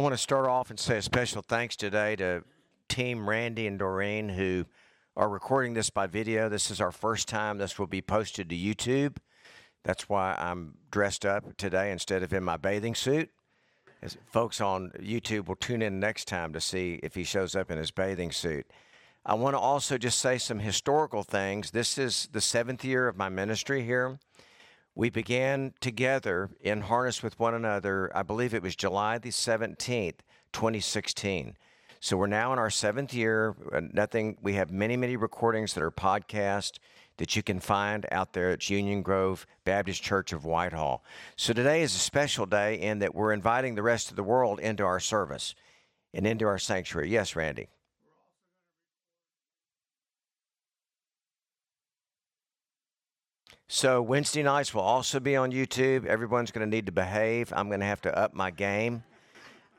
want to start off and say a special thanks today to Team Randy and Doreen who are recording this by video. This is our first time this will be posted to YouTube. That's why I'm dressed up today instead of in my bathing suit. As folks on YouTube will tune in next time to see if he shows up in his bathing suit. I want to also just say some historical things. This is the seventh year of my ministry here. We began together in harness with one another, I believe it was July the 17th, 2016. So we're now in our seventh year. Nothing, we have many, many recordings that are podcast that you can find out there at Union Grove Baptist Church of Whitehall. So today is a special day in that we're inviting the rest of the world into our service and into our sanctuary. Yes, Randy. So Wednesday nights will also be on YouTube. Everyone's going to need to behave. I'm going to have to up my game.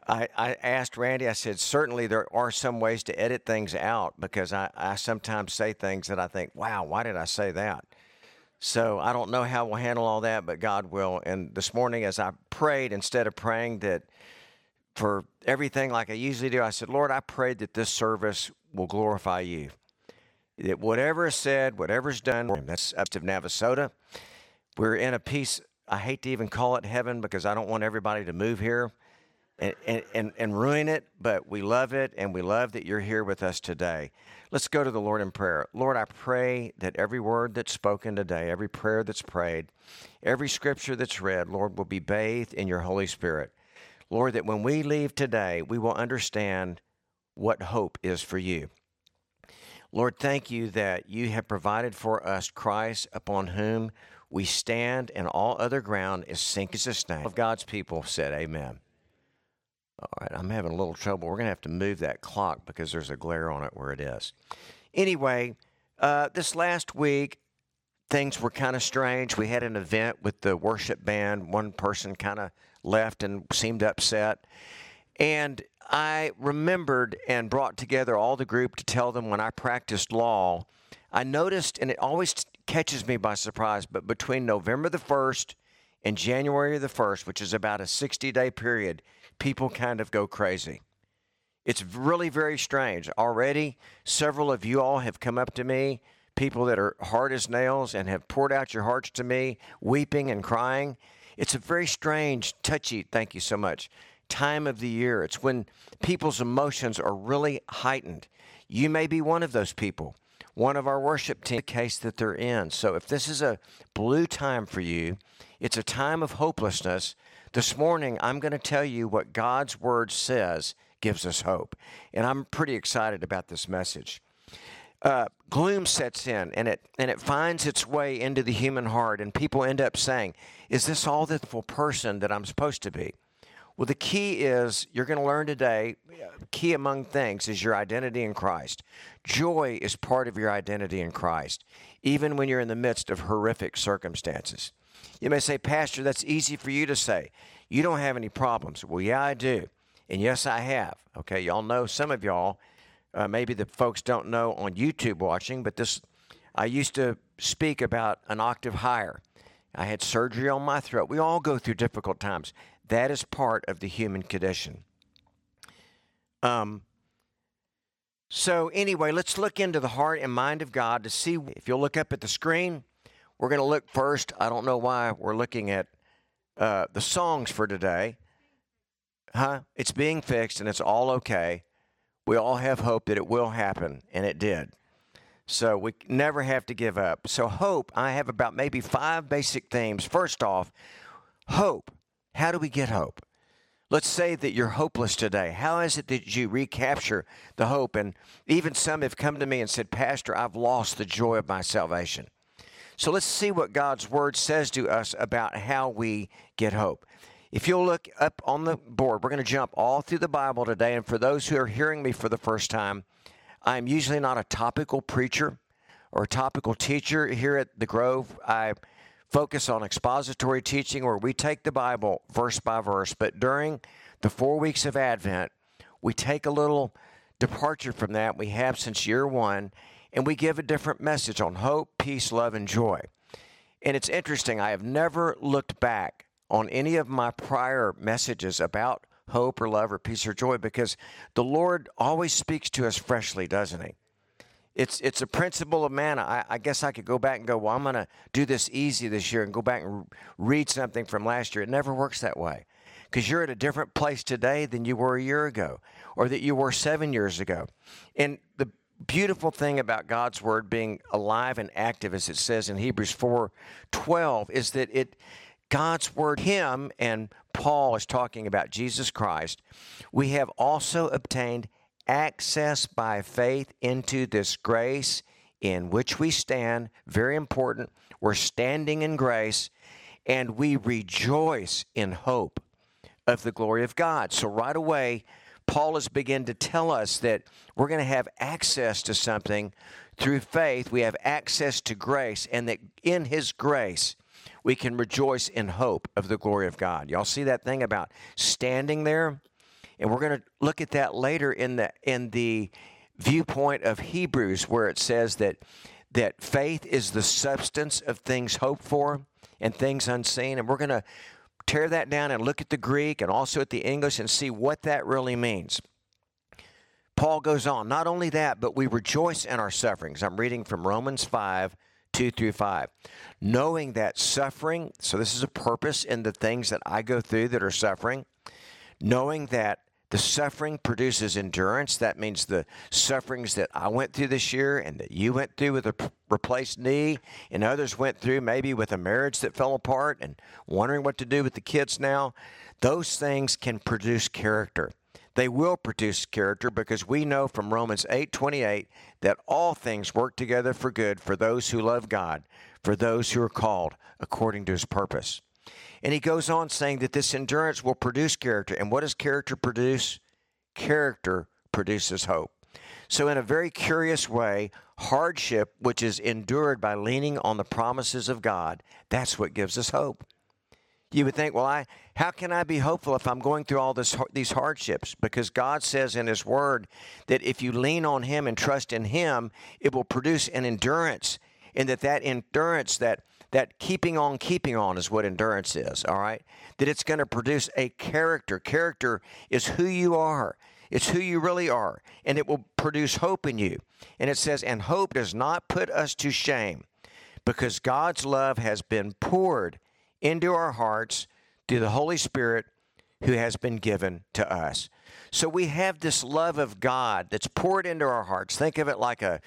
I, I asked Randy, I said, certainly there are some ways to edit things out because I, I sometimes say things that I think, wow, why did I say that? So I don't know how we'll handle all that, but God will. And this morning, as I prayed, instead of praying that for everything like I usually do, I said, Lord, I prayed that this service will glorify you that whatever is said, whatever is done, that's up to Navasota. We're in a piece, I hate to even call it heaven because I don't want everybody to move here and, and, and ruin it, but we love it and we love that you're here with us today. Let's go to the Lord in prayer. Lord, I pray that every word that's spoken today, every prayer that's prayed, every scripture that's read, Lord, will be bathed in your Holy Spirit. Lord, that when we leave today, we will understand what hope is for you. Lord, thank you that you have provided for us Christ upon whom we stand, and all other ground is sink as a snake. Of God's people said, Amen. All right, I'm having a little trouble. We're going to have to move that clock because there's a glare on it where it is. Anyway, uh, this last week, things were kind of strange. We had an event with the worship band. One person kind of left and seemed upset. And I remembered and brought together all the group to tell them when I practiced law, I noticed, and it always catches me by surprise, but between November the 1st and January the 1st, which is about a 60 day period, people kind of go crazy. It's really very strange. Already, several of you all have come up to me, people that are hard as nails, and have poured out your hearts to me, weeping and crying. It's a very strange, touchy, thank you so much, time of the year. It's when people's emotions are really heightened. You may be one of those people, one of our worship team, the case that they're in. So if this is a blue time for you, it's a time of hopelessness. This morning, I'm going to tell you what God's word says gives us hope. And I'm pretty excited about this message. Uh, gloom sets in and it and it finds its way into the human heart and people end up saying is this all the person that i'm supposed to be well, the key is you're going to learn today, key among things is your identity in Christ. Joy is part of your identity in Christ, even when you're in the midst of horrific circumstances. You may say, Pastor, that's easy for you to say. You don't have any problems. Well, yeah, I do. And yes, I have. Okay, y'all know, some of y'all, uh, maybe the folks don't know on YouTube watching, but this, I used to speak about an octave higher. I had surgery on my throat. We all go through difficult times. That is part of the human condition. Um, so, anyway, let's look into the heart and mind of God to see. If you'll look up at the screen, we're going to look first. I don't know why we're looking at uh, the songs for today. Huh? It's being fixed and it's all okay. We all have hope that it will happen, and it did. So we never have to give up. So, hope, I have about maybe five basic themes. First off, hope how do we get hope? Let's say that you're hopeless today. How is it that you recapture the hope? And even some have come to me and said, Pastor, I've lost the joy of my salvation. So let's see what God's word says to us about how we get hope. If you'll look up on the board, we're going to jump all through the Bible today. And for those who are hearing me for the first time, I'm usually not a topical preacher or a topical teacher here at the Grove. I focus on expository teaching where we take the Bible verse by verse, but during the four weeks of Advent, we take a little departure from that we have since year one, and we give a different message on hope, peace, love, and joy. And it's interesting, I have never looked back on any of my prior messages about hope or love or peace or joy because the Lord always speaks to us freshly, doesn't He? It's it's a principle of manna. I, I guess I could go back and go, well, I'm going to do this easy this year and go back and read something from last year. It never works that way because you're at a different place today than you were a year ago or that you were seven years ago. And the beautiful thing about God's word being alive and active, as it says in Hebrews 4 12, is that it God's word, Him, and Paul is talking about Jesus Christ, we have also obtained access by faith into this grace in which we stand. Very important. We're standing in grace and we rejoice in hope of the glory of God. So, right away, Paul has begun to tell us that we're going to have access to something through faith. We have access to grace, and that in His grace, we can rejoice in hope of the glory of God. Y'all see that thing about standing there? And we're going to look at that later in the in the viewpoint of Hebrews where it says that that faith is the substance of things hoped for and things unseen and we're going to tear that down and look at the Greek and also at the English and see what that really means. Paul goes on, not only that, but we rejoice in our sufferings. I'm reading from Romans 5 2 through 5. Knowing that suffering, so this is a purpose in the things that I go through that are suffering, knowing that the suffering produces endurance. That means the sufferings that I went through this year and that you went through with a replaced knee, and others went through maybe with a marriage that fell apart and wondering what to do with the kids now. Those things can produce character. They will produce character because we know from Romans 8:28 that all things work together for good for those who love God, for those who are called according to his purpose. And he goes on saying that this endurance will produce character. And what does character produce? Character produces hope. So, in a very curious way, hardship, which is endured by leaning on the promises of God, that's what gives us hope. You would think, well, I how can I be hopeful if I'm going through all this these hardships? Because God says in His Word that if you lean on Him and trust in Him, it will produce an endurance, and that that endurance, that that keeping on, keeping on is what endurance is. All right, that it's going to produce a character. Character is who you are. It's who you really are, and it will produce hope in you. And it says, and hope does not put us to shame, because God's love has been poured into our hearts through the Holy Spirit who has been given to us. So we have this love of God that's poured into our hearts. Think of it like a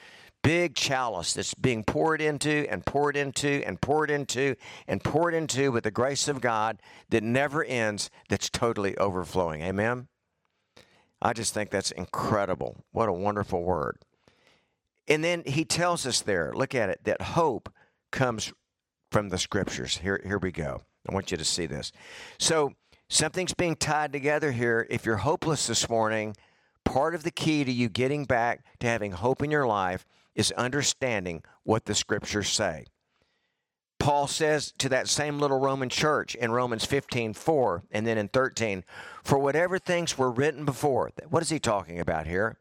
big chalice that's being poured into and poured into and poured into and poured into with the grace of God that never ends, that's totally overflowing. Amen? I just think that's incredible. What a wonderful word. And then he tells us there, look at it, that hope comes from the scriptures. Here, here we go. I want you to see this. So, something's being tied together here. If you're hopeless this morning, part of the key to you getting back to having hope in your life is understanding what the scriptures say. Paul says to that same little Roman church in Romans 15 4 and then in 13, for whatever things were written before. What is he talking about here?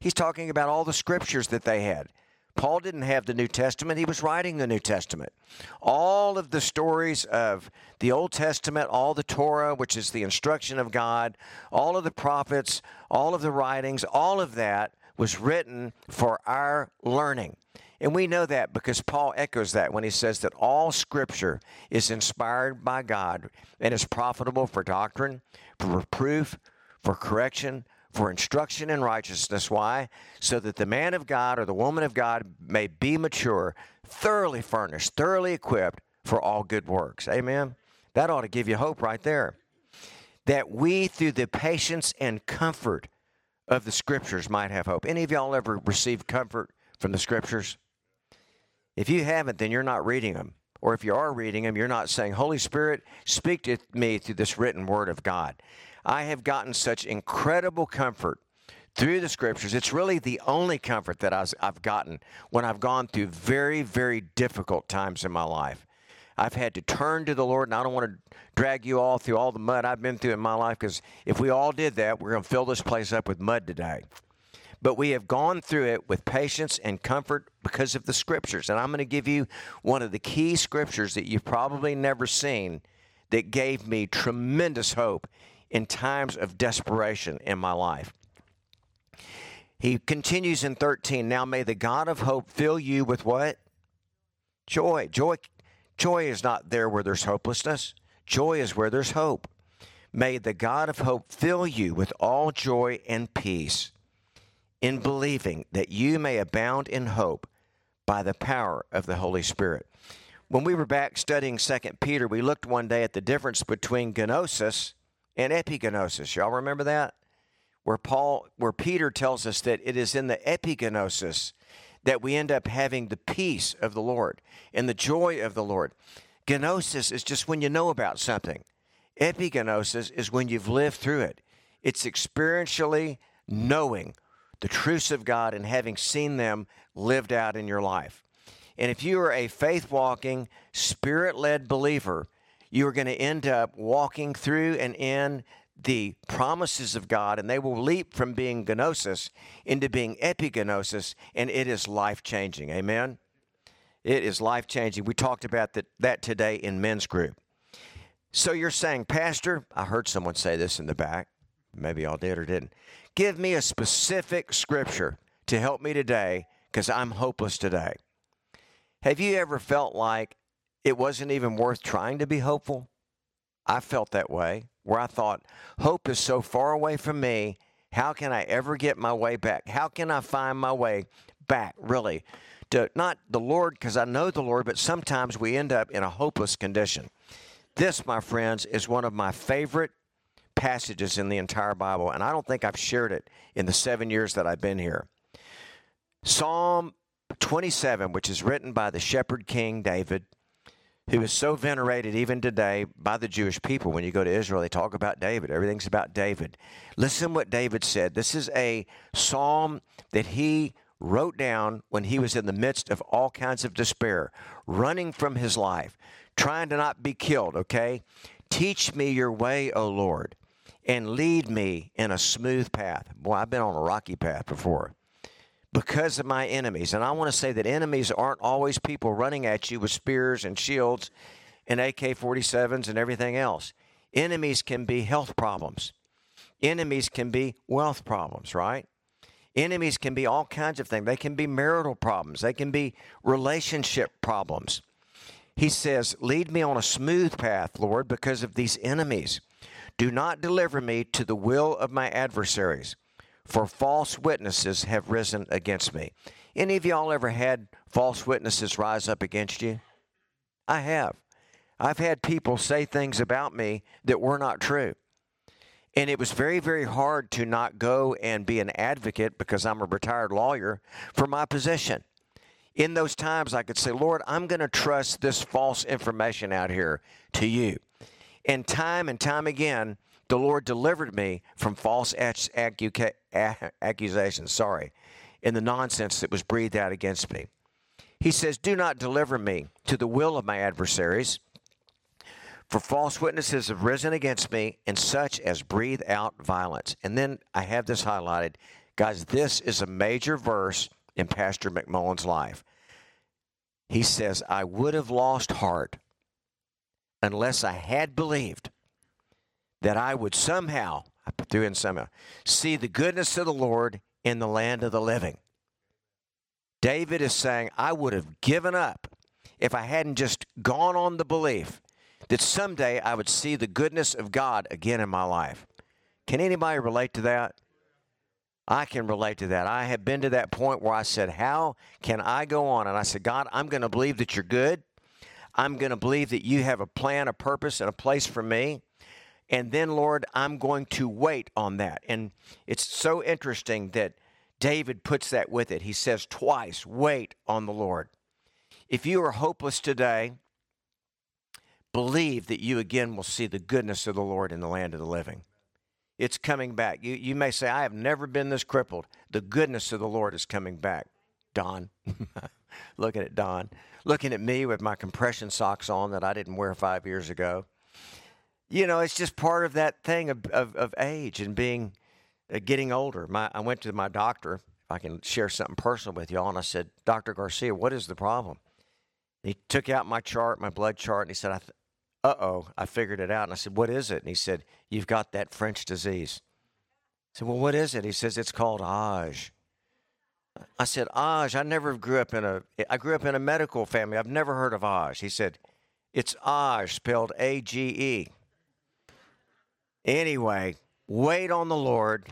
He's talking about all the scriptures that they had. Paul didn't have the New Testament, he was writing the New Testament. All of the stories of the Old Testament, all the Torah, which is the instruction of God, all of the prophets, all of the writings, all of that was written for our learning. And we know that because Paul echoes that when he says that all scripture is inspired by God and is profitable for doctrine, for reproof, for correction, for instruction in righteousness. Why? So that the man of God or the woman of God may be mature, thoroughly furnished, thoroughly equipped for all good works. Amen? That ought to give you hope right there. That we, through the patience and comfort of the scriptures, might have hope. Any of y'all ever received comfort from the scriptures? If you haven't, then you're not reading them. Or if you are reading them, you're not saying, Holy Spirit, speak to me through this written word of God. I have gotten such incredible comfort through the scriptures. It's really the only comfort that I've gotten when I've gone through very, very difficult times in my life. I've had to turn to the Lord, and I don't want to drag you all through all the mud I've been through in my life because if we all did that, we're going to fill this place up with mud today. But we have gone through it with patience and comfort because of the scriptures. And I'm going to give you one of the key scriptures that you've probably never seen that gave me tremendous hope in times of desperation in my life. He continues in 13. Now may the God of hope fill you with what? Joy. Joy joy is not there where there's hopelessness. Joy is where there's hope. May the God of hope fill you with all joy and peace in believing that you may abound in hope by the power of the Holy Spirit. When we were back studying 2 Peter, we looked one day at the difference between gnosis and epignosis. Y'all remember that? Where Paul where Peter tells us that it is in the epignosis that we end up having the peace of the Lord and the joy of the Lord. Gnosis is just when you know about something. Epignosis is when you've lived through it. It's experientially knowing the truths of God and having seen them lived out in your life. And if you are a faith walking, spirit led believer, you are going to end up walking through and in the promises of God, and they will leap from being gnosis into being epignosis, and it is life changing. Amen? It is life changing. We talked about that, that today in men's group. So you're saying, Pastor, I heard someone say this in the back. Maybe y'all did or didn't. Give me a specific scripture to help me today because I'm hopeless today. Have you ever felt like it wasn't even worth trying to be hopeful? I felt that way, where I thought, hope is so far away from me. How can I ever get my way back? How can I find my way back, really? To not the Lord, because I know the Lord, but sometimes we end up in a hopeless condition. This, my friends, is one of my favorite passages in the entire Bible, and I don't think I've shared it in the seven years that I've been here. Psalm 27, which is written by the shepherd king David, who is so venerated even today by the Jewish people. When you go to Israel, they talk about David. Everything's about David. Listen what David said. This is a psalm that he wrote down when he was in the midst of all kinds of despair, running from his life, trying to not be killed, okay? Teach me your way, O Lord, and lead me in a smooth path. Boy, I've been on a rocky path before because of my enemies. And I want to say that enemies aren't always people running at you with spears and shields and AK 47s and everything else. Enemies can be health problems, enemies can be wealth problems, right? Enemies can be all kinds of things. They can be marital problems, they can be relationship problems. He says, Lead me on a smooth path, Lord, because of these enemies. Do not deliver me to the will of my adversaries for false witnesses have risen against me. Any of y'all ever had false witnesses rise up against you? I have. I've had people say things about me that were not true. And it was very, very hard to not go and be an advocate because I'm a retired lawyer for my position. In those times, I could say, Lord, I'm going to trust this false information out here to you. And time and time again, the Lord delivered me from false accusations, sorry, in the nonsense that was breathed out against me. He says, Do not deliver me to the will of my adversaries, for false witnesses have risen against me, and such as breathe out violence. And then I have this highlighted. Guys, this is a major verse in Pastor McMullen's life. He says, I would have lost heart unless I had believed that I would somehow, I threw in somehow, see the goodness of the Lord in the land of the living. David is saying, I would have given up if I hadn't just gone on the belief that someday I would see the goodness of God again in my life. Can anybody relate to that? I can relate to that. I have been to that point where I said, How can I go on? And I said, God, I'm going to believe that you're good. I'm going to believe that you have a plan, a purpose, and a place for me. And then, Lord, I'm going to wait on that. And it's so interesting that David puts that with it. He says twice, wait on the Lord. If you are hopeless today, believe that you again will see the goodness of the Lord in the land of the living. It's coming back. You, you may say, I have never been this crippled. The goodness of the Lord is coming back. Don, looking at Don, looking at me with my compression socks on that I didn't wear five years ago you know, it's just part of that thing of, of, of age and being uh, getting older. My, I went to my doctor. If I can share something personal with y'all, and I said, Doctor Garcia, what is the problem? He took out my chart, my blood chart, and he said, I uh oh, I figured it out. And I said, what is it? And he said, you've got that French disease. I said, well, what is it? He says, it's called age. I said, age. I never grew up in a, I grew up in a medical family. I've never heard of age. He said, it's age, spelled A G E. Anyway, wait on the Lord,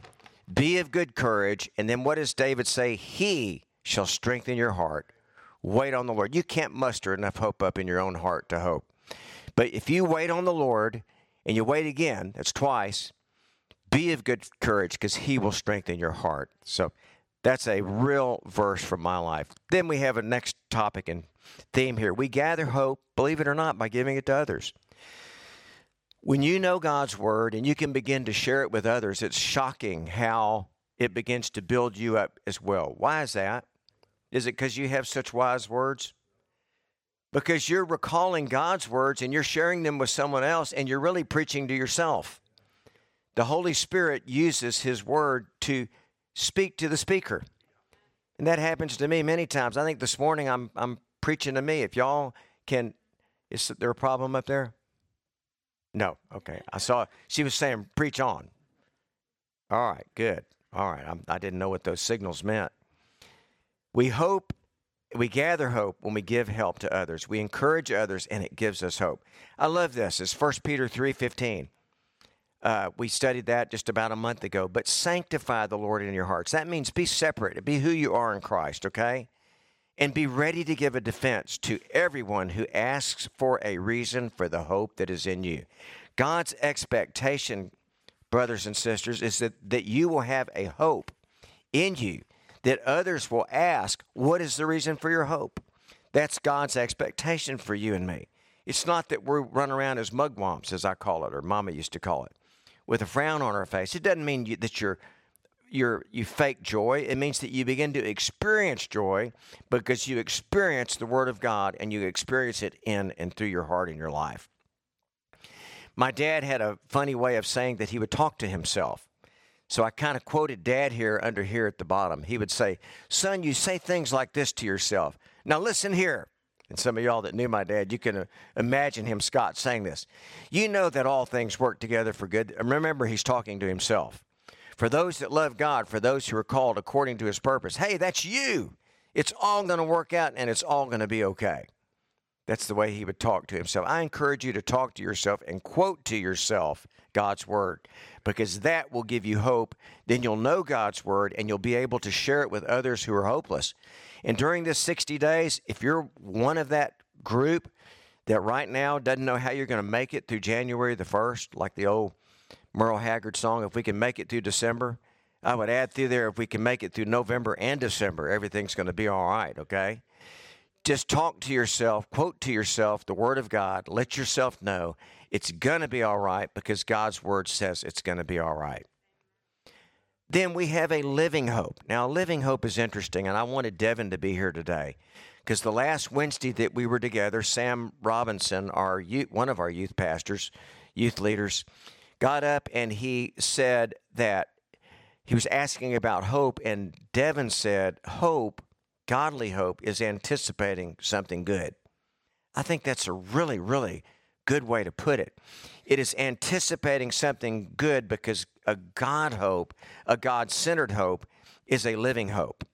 be of good courage. And then what does David say? He shall strengthen your heart. Wait on the Lord. You can't muster enough hope up in your own heart to hope. But if you wait on the Lord and you wait again, that's twice, be of good courage because he will strengthen your heart. So that's a real verse from my life. Then we have a next topic and theme here. We gather hope, believe it or not, by giving it to others. When you know God's word and you can begin to share it with others, it's shocking how it begins to build you up as well. Why is that? Is it because you have such wise words? Because you're recalling God's words and you're sharing them with someone else and you're really preaching to yourself. The Holy Spirit uses His word to speak to the speaker. And that happens to me many times. I think this morning I'm, I'm preaching to me. If y'all can, is there a problem up there? No. Okay. I saw she was saying, preach on. All right. Good. All right. I'm, I did not know what those signals meant. We hope, we gather hope when we give help to others. We encourage others, and it gives us hope. I love this. It's 1 Peter 3.15. Uh, we studied that just about a month ago. But sanctify the Lord in your hearts. That means be separate, be who you are in Christ, okay? And be ready to give a defense to everyone who asks for a reason for the hope that is in you. God's expectation, brothers and sisters, is that, that you will have a hope in you, that others will ask, What is the reason for your hope? That's God's expectation for you and me. It's not that we run around as mugwumps, as I call it, or Mama used to call it, with a frown on our face. It doesn't mean you, that you're you're, you fake joy. It means that you begin to experience joy because you experience the Word of God and you experience it in and through your heart and your life. My dad had a funny way of saying that he would talk to himself. So I kind of quoted dad here under here at the bottom. He would say, Son, you say things like this to yourself. Now listen here. And some of y'all that knew my dad, you can uh, imagine him, Scott, saying this. You know that all things work together for good. Remember, he's talking to himself for those that love God, for those who are called according to his purpose. Hey, that's you. It's all going to work out and it's all going to be okay. That's the way he would talk to himself. I encourage you to talk to yourself and quote to yourself God's word because that will give you hope. Then you'll know God's word and you'll be able to share it with others who are hopeless. And during this 60 days, if you're one of that group that right now doesn't know how you're going to make it through January the 1st, like the old Merle Haggard song, if we can make it through December. I would add through there, if we can make it through November and December, everything's going to be all right, okay? Just talk to yourself, quote to yourself the Word of God, let yourself know it's going to be all right because God's Word says it's going to be all right. Then we have a living hope. Now, living hope is interesting, and I wanted Devin to be here today because the last Wednesday that we were together, Sam Robinson, our youth, one of our youth pastors, youth leaders, got up and he said that he was asking about hope, and Devin said, Hope, godly hope, is anticipating something good. I think that's a really, really good way to put it. It is anticipating something good because a God hope, a God centered hope, is a living hope.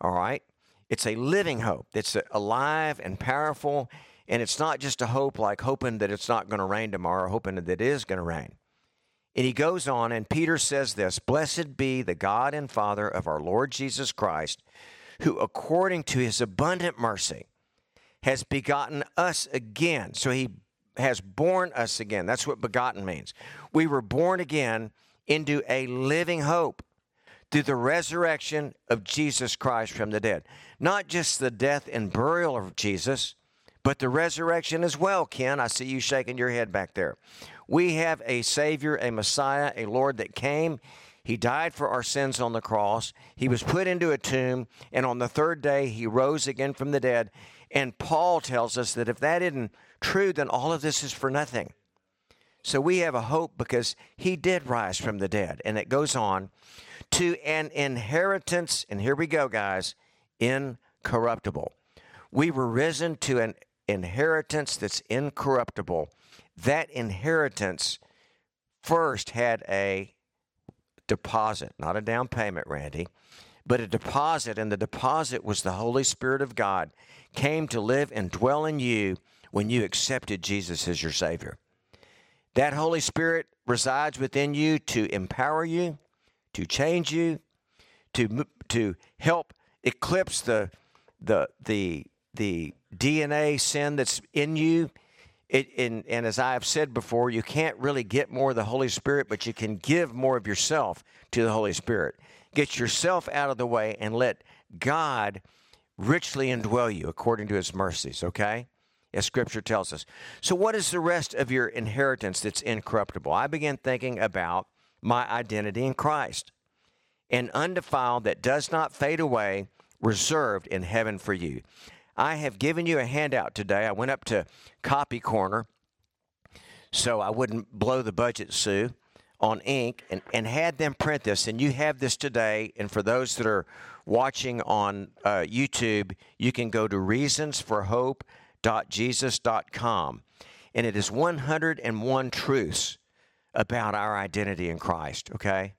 All right? It's a living hope. It's alive and powerful. And it's not just a hope like hoping that it's not going to rain tomorrow, hoping that it is going to rain. And he goes on, and Peter says this Blessed be the God and Father of our Lord Jesus Christ, who according to his abundant mercy has begotten us again. So he has born us again. That's what begotten means. We were born again into a living hope through the resurrection of Jesus Christ from the dead. Not just the death and burial of Jesus, but the resurrection as well, Ken. I see you shaking your head back there. We have a Savior, a Messiah, a Lord that came. He died for our sins on the cross. He was put into a tomb, and on the third day, he rose again from the dead. And Paul tells us that if that isn't true, then all of this is for nothing. So we have a hope because he did rise from the dead. And it goes on to an inheritance, and here we go, guys, incorruptible. We were risen to an inheritance that's incorruptible that inheritance first had a deposit, not a down payment, Randy, but a deposit, and the deposit was the Holy Spirit of God came to live and dwell in you when you accepted Jesus as your Savior. That Holy Spirit resides within you to empower you, to change you, to to help eclipse the the the the DNA sin that's in you. It, and, and as I have said before, you can't really get more of the Holy Spirit, but you can give more of yourself to the Holy Spirit. Get yourself out of the way and let God richly indwell you according to his mercies, okay? As scripture tells us. So, what is the rest of your inheritance that's incorruptible? I began thinking about my identity in Christ and undefiled that does not fade away, reserved in heaven for you. I have given you a handout today. I went up to Copy Corner so I wouldn't blow the budget, Sue, on ink and, and had them print this. And you have this today. And for those that are watching on uh, YouTube, you can go to reasonsforhope.jesus.com. And it is 101 truths about our identity in Christ, okay?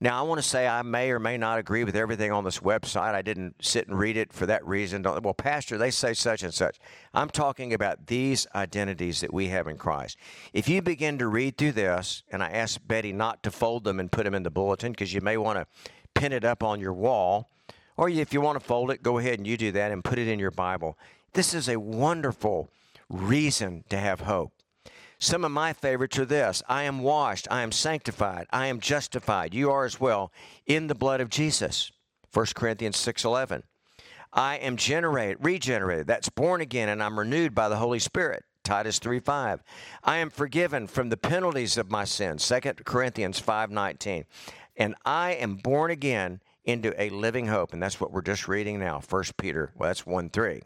Now, I want to say I may or may not agree with everything on this website. I didn't sit and read it for that reason. Well, Pastor, they say such and such. I'm talking about these identities that we have in Christ. If you begin to read through this, and I asked Betty not to fold them and put them in the bulletin because you may want to pin it up on your wall, or if you want to fold it, go ahead and you do that and put it in your Bible. This is a wonderful reason to have hope. Some of my favorites are this I am washed, I am sanctified, I am justified. You are as well in the blood of Jesus. 1 Corinthians 6:11. I am generated, regenerated, that's born again, and I'm renewed by the Holy Spirit. Titus 3:5. I am forgiven from the penalties of my sins. 2 Corinthians 5:19. And I am born again into a living hope. And that's what we're just reading now. 1 Peter, well, that's 1 3.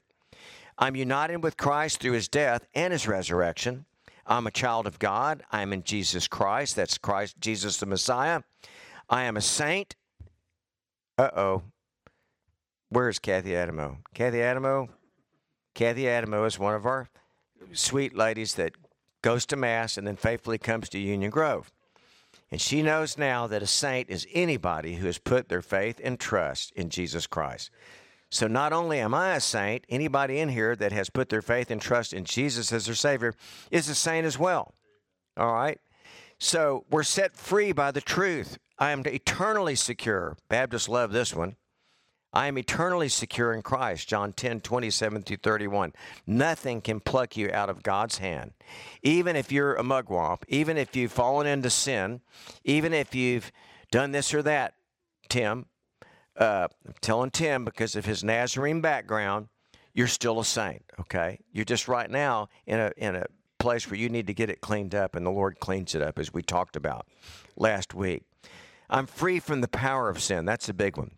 I'm united with Christ through his death and his resurrection. I'm a child of God. I'm in Jesus Christ. That's Christ, Jesus the Messiah. I am a saint. Uh oh. Where's Kathy Adamo? Kathy Adamo? Kathy Adamo is one of our sweet ladies that goes to Mass and then faithfully comes to Union Grove. And she knows now that a saint is anybody who has put their faith and trust in Jesus Christ. So not only am I a saint, anybody in here that has put their faith and trust in Jesus as their Savior is a saint as well. All right? So we're set free by the truth. I am eternally secure. Baptists love this one. I am eternally secure in Christ. John 10, 27 through 31. Nothing can pluck you out of God's hand. Even if you're a mugwump, even if you've fallen into sin, even if you've done this or that, Tim, uh, I'm telling Tim because of his Nazarene background, you're still a saint. Okay, you're just right now in a in a place where you need to get it cleaned up, and the Lord cleans it up, as we talked about last week. I'm free from the power of sin. That's a big one.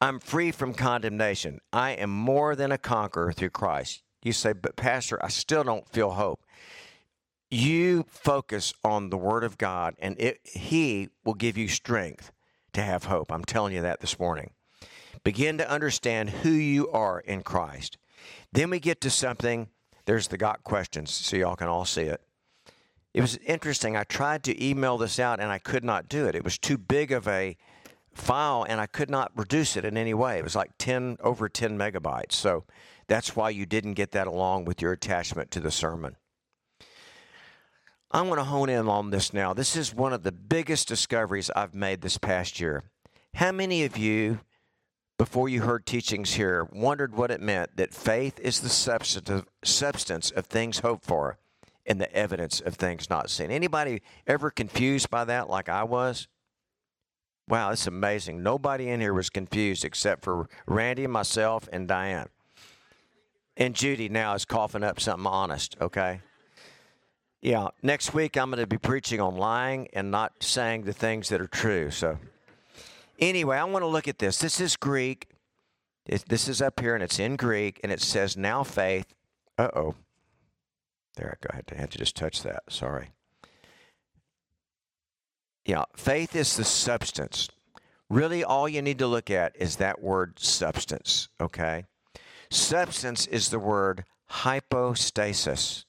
I'm free from condemnation. I am more than a conqueror through Christ. You say, but Pastor, I still don't feel hope. You focus on the Word of God, and it, He will give you strength to have hope. I'm telling you that this morning. Begin to understand who you are in Christ. Then we get to something. There's the got questions, so y'all can all see it. It was interesting. I tried to email this out and I could not do it. It was too big of a file and I could not reduce it in any way. It was like 10 over 10 megabytes. So that's why you didn't get that along with your attachment to the sermon. I want to hone in on this now. This is one of the biggest discoveries I've made this past year. How many of you, before you heard teachings here, wondered what it meant that faith is the substance of things hoped for and the evidence of things not seen? Anybody ever confused by that like I was? Wow, it's amazing. Nobody in here was confused except for Randy, myself, and Diane. And Judy now is coughing up something honest, okay? Yeah, next week I'm going to be preaching on lying and not saying the things that are true. So, anyway, I want to look at this. This is Greek. It, this is up here and it's in Greek and it says, Now faith. Uh oh. There, I go ahead. I had to just touch that. Sorry. Yeah, faith is the substance. Really, all you need to look at is that word substance, okay? Substance is the word hypostasis.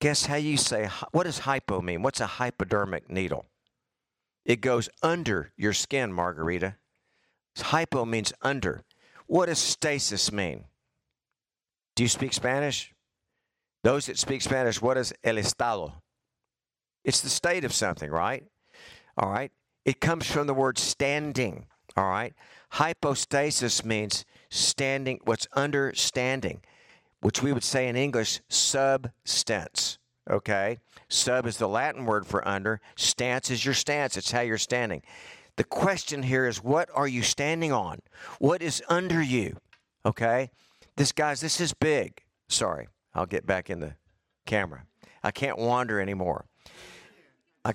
Guess how you say, what does hypo mean? What's a hypodermic needle? It goes under your skin, Margarita. Hypo means under. What does stasis mean? Do you speak Spanish? Those that speak Spanish, what is el estado? It's the state of something, right? All right. It comes from the word standing. All right. Hypostasis means standing, what's understanding, which we would say in English, substance. Okay. Sub is the Latin word for under. Stance is your stance. It's how you're standing. The question here is what are you standing on? What is under you? Okay? This guys, this is big. Sorry. I'll get back in the camera. I can't wander anymore. I,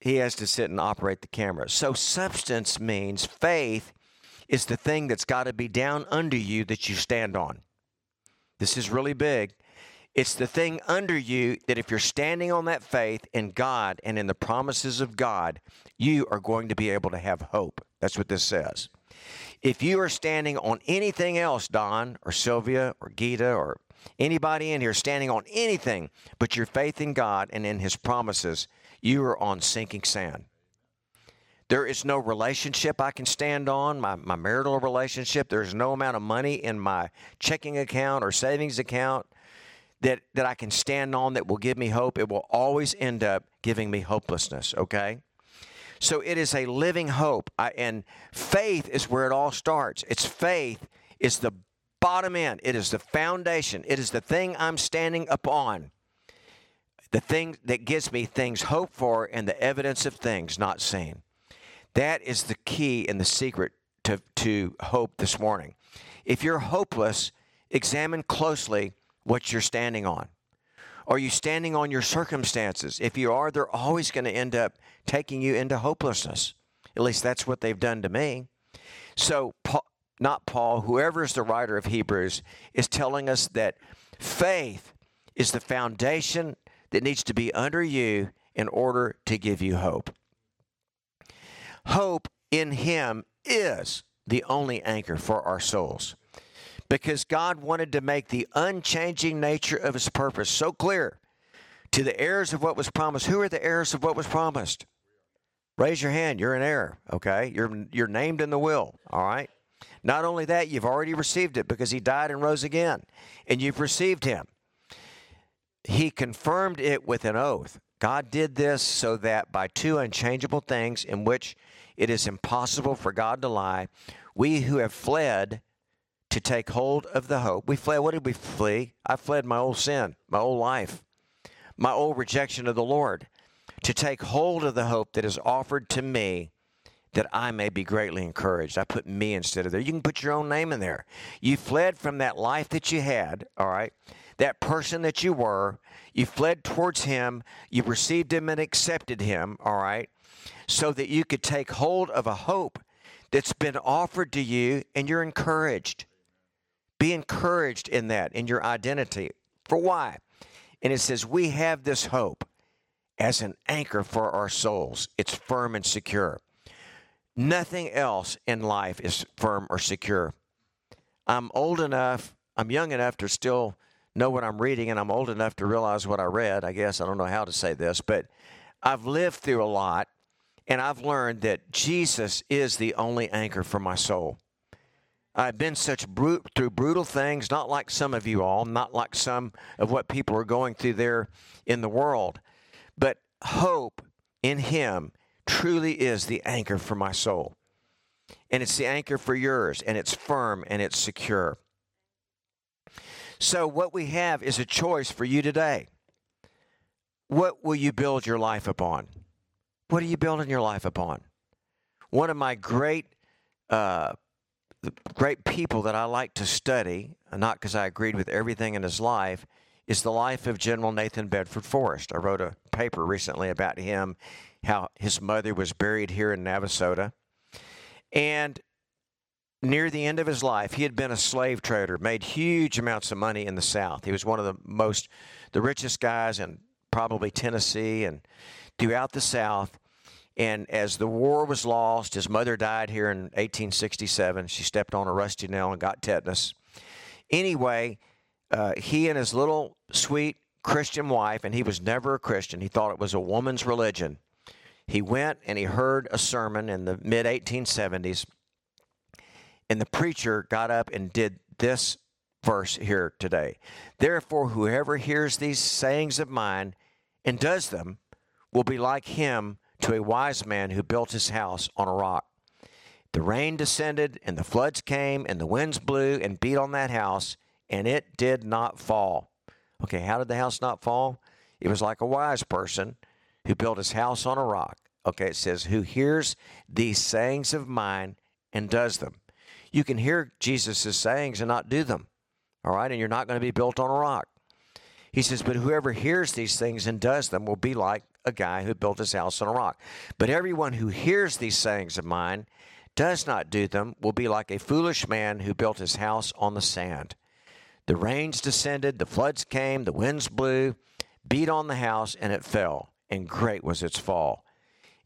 he has to sit and operate the camera. So substance means faith is the thing that's got to be down under you that you stand on. This is really big. It's the thing under you that if you're standing on that faith in God and in the promises of God, you are going to be able to have hope. That's what this says. If you are standing on anything else, Don or Sylvia or Gita or anybody in here standing on anything but your faith in God and in His promises, you are on sinking sand. There is no relationship I can stand on, my, my marital relationship. There's no amount of money in my checking account or savings account that, that I can stand on that will give me hope, it will always end up giving me hopelessness, okay? So it is a living hope. I, and faith is where it all starts. It's faith is the bottom end, it is the foundation, it is the thing I'm standing upon. The thing that gives me things hoped for and the evidence of things not seen. That is the key and the secret to, to hope this morning. If you're hopeless, examine closely what you're standing on. Are you standing on your circumstances? If you are, they're always going to end up taking you into hopelessness. At least that's what they've done to me. So, Paul, not Paul, whoever is the writer of Hebrews, is telling us that faith is the foundation that needs to be under you in order to give you hope. Hope in Him is the only anchor for our souls because God wanted to make the unchanging nature of his purpose so clear to the heirs of what was promised. Who are the heirs of what was promised? Raise your hand. You're an heir, okay? You're, you're named in the will, all right? Not only that, you've already received it because he died and rose again, and you've received him. He confirmed it with an oath. God did this so that by two unchangeable things in which it is impossible for God to lie, we who have fled to take hold of the hope. We fled. What did we flee? I fled my old sin, my old life, my old rejection of the Lord, to take hold of the hope that is offered to me that I may be greatly encouraged. I put me instead of there. You can put your own name in there. You fled from that life that you had, all right? That person that you were. You fled towards him. You received him and accepted him, all right? So that you could take hold of a hope that's been offered to you and you're encouraged. Be encouraged in that, in your identity. For why? And it says, We have this hope as an anchor for our souls. It's firm and secure. Nothing else in life is firm or secure. I'm old enough, I'm young enough to still know what I'm reading, and I'm old enough to realize what I read. I guess I don't know how to say this, but I've lived through a lot, and I've learned that Jesus is the only anchor for my soul. I've been such brute through brutal things, not like some of you all, not like some of what people are going through there in the world. But hope in Him truly is the anchor for my soul. And it's the anchor for yours, and it's firm and it's secure. So, what we have is a choice for you today. What will you build your life upon? What are you building your life upon? One of my great uh, great people that I like to study, not because I agreed with everything in his life, is the life of General Nathan Bedford Forrest. I wrote a paper recently about him, how his mother was buried here in Navasota. And near the end of his life, he had been a slave trader, made huge amounts of money in the South. He was one of the most, the richest guys in probably Tennessee and throughout the South. And as the war was lost, his mother died here in 1867. She stepped on a rusty nail and got tetanus. Anyway, uh, he and his little sweet Christian wife, and he was never a Christian. He thought it was a woman's religion. He went and he heard a sermon in the mid 1870s, and the preacher got up and did this verse here today. Therefore, whoever hears these sayings of mine and does them will be like him to a wise man who built his house on a rock. The rain descended, and the floods came, and the winds blew and beat on that house, and it did not fall. Okay, how did the house not fall? It was like a wise person who built his house on a rock. Okay, it says, who hears these sayings of mine and does them. You can hear Jesus' sayings and not do them. All right, and you're not going to be built on a rock. He says, But whoever hears these things and does them will be like a guy who built his house on a rock. But everyone who hears these sayings of mine, does not do them, will be like a foolish man who built his house on the sand. The rains descended, the floods came, the winds blew, beat on the house, and it fell, and great was its fall.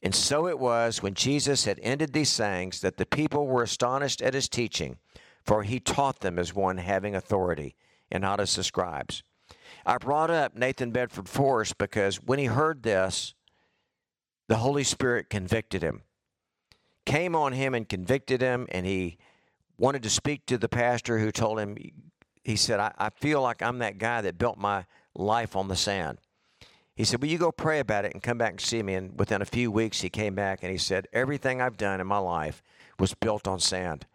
And so it was when Jesus had ended these sayings that the people were astonished at his teaching, for he taught them as one having authority, and not as the scribes. I brought up Nathan Bedford Forrest because when he heard this, the Holy Spirit convicted him, came on him and convicted him, and he wanted to speak to the pastor who told him, he said, I, I feel like I'm that guy that built my life on the sand. He said, Will you go pray about it and come back and see me? And within a few weeks, he came back and he said, Everything I've done in my life was built on sand.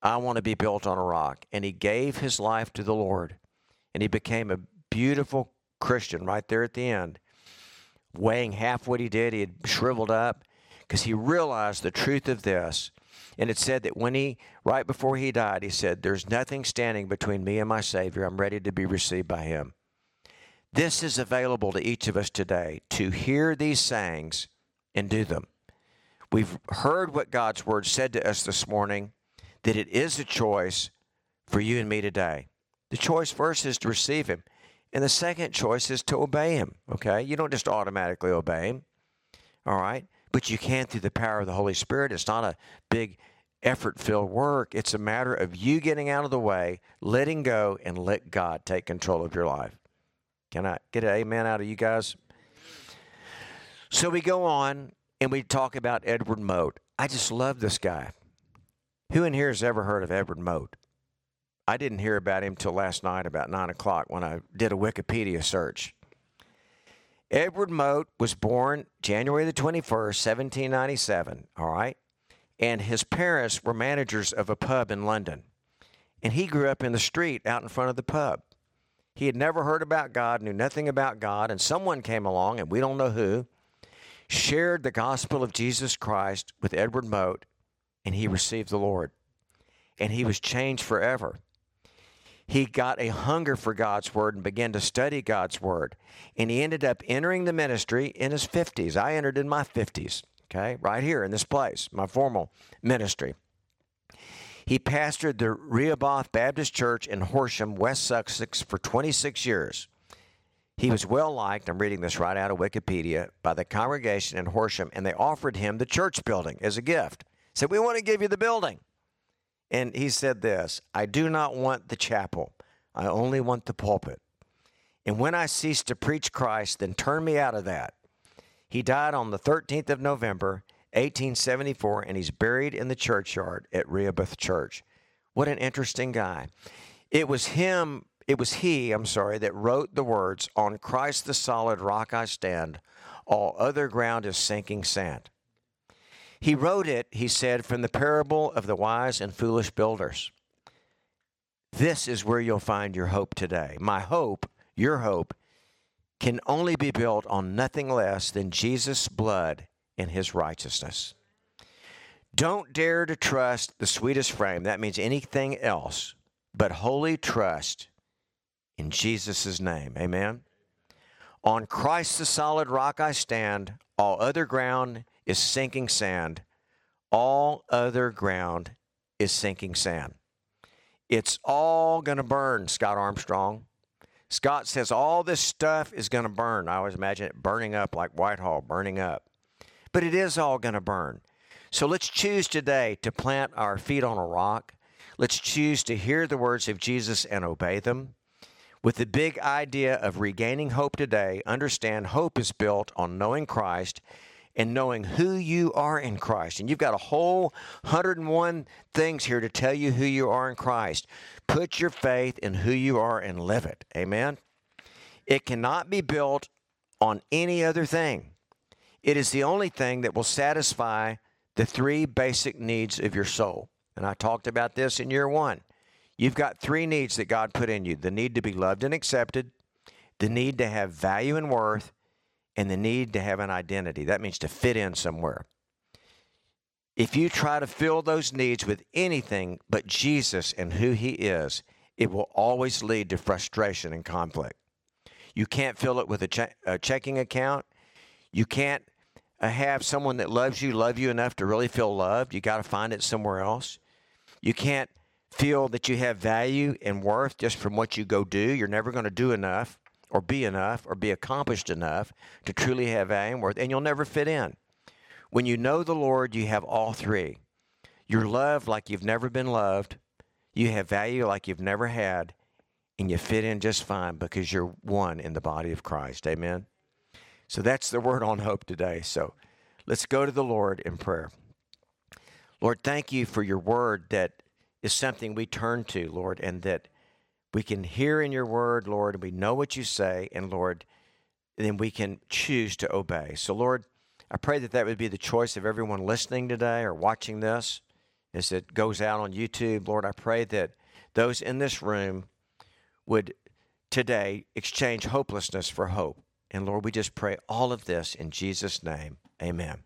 I want to be built on a rock. And he gave his life to the Lord. And he became a beautiful Christian right there at the end, weighing half what he did. He had shriveled up because he realized the truth of this. And it said that when he, right before he died, he said, There's nothing standing between me and my Savior. I'm ready to be received by him. This is available to each of us today to hear these sayings and do them. We've heard what God's word said to us this morning that it is a choice for you and me today. The choice first is to receive him. And the second choice is to obey him. Okay? You don't just automatically obey him. All right? But you can through the power of the Holy Spirit. It's not a big effort filled work. It's a matter of you getting out of the way, letting go, and let God take control of your life. Can I get an amen out of you guys? So we go on and we talk about Edward Mote. I just love this guy. Who in here has ever heard of Edward Mote? I didn't hear about him till last night about nine o'clock when I did a Wikipedia search. Edward Mote was born January the 21st, 1797, all right? And his parents were managers of a pub in London. And he grew up in the street out in front of the pub. He had never heard about God, knew nothing about God, and someone came along, and we don't know who, shared the gospel of Jesus Christ with Edward Mote, and he received the Lord. And he was changed forever he got a hunger for God's word and began to study God's word. And he ended up entering the ministry in his 50s. I entered in my 50s, okay, right here in this place, my formal ministry. He pastored the Rehoboth Baptist Church in Horsham, West Sussex for 26 years. He was well liked, I'm reading this right out of Wikipedia, by the congregation in Horsham, and they offered him the church building as a gift. Said, We want to give you the building. And he said this I do not want the chapel, I only want the pulpit. And when I cease to preach Christ, then turn me out of that. He died on the 13th of November, 1874, and he's buried in the churchyard at Rehoboth Church. What an interesting guy. It was him, it was he, I'm sorry, that wrote the words, On Christ the solid rock I stand, all other ground is sinking sand. He wrote it, he said, from the parable of the wise and foolish builders. This is where you'll find your hope today. My hope, your hope, can only be built on nothing less than Jesus' blood and his righteousness. Don't dare to trust the sweetest frame, that means anything else, but wholly trust in Jesus' name. Amen. On Christ the solid rock I stand, all other ground is sinking sand. All other ground is sinking sand. It's all going to burn, Scott Armstrong. Scott says all this stuff is going to burn. I always imagine it burning up like Whitehall, burning up. But it is all going to burn. So let's choose today to plant our feet on a rock. Let's choose to hear the words of Jesus and obey them. With the big idea of regaining hope today, understand hope is built on knowing Christ and knowing who you are in Christ. And you've got a whole 101 things here to tell you who you are in Christ. Put your faith in who you are and live it. Amen. It cannot be built on any other thing. It is the only thing that will satisfy the three basic needs of your soul. And I talked about this in year one. You've got three needs that God put in you the need to be loved and accepted, the need to have value and worth, and the need to have an identity. That means to fit in somewhere. If you try to fill those needs with anything but Jesus and who He is, it will always lead to frustration and conflict. You can't fill it with a, che- a checking account. You can't uh, have someone that loves you love you enough to really feel loved. You got to find it somewhere else. You can't feel that you have value and worth just from what you go do. You're never going to do enough or be enough or be accomplished enough to truly have value and worth, and you'll never fit in. When you know the Lord, you have all three. You're loved like you've never been loved, you have value like you've never had, and you fit in just fine because you're one in the body of Christ. Amen. So that's the word on hope today. So let's go to the Lord in prayer. Lord, thank you for your word that is something we turn to, Lord, and that we can hear in your word, Lord, and we know what you say, and Lord, then we can choose to obey. So, Lord, I pray that that would be the choice of everyone listening today or watching this as it goes out on YouTube. Lord, I pray that those in this room would today exchange hopelessness for hope. And Lord, we just pray all of this in Jesus' name. Amen.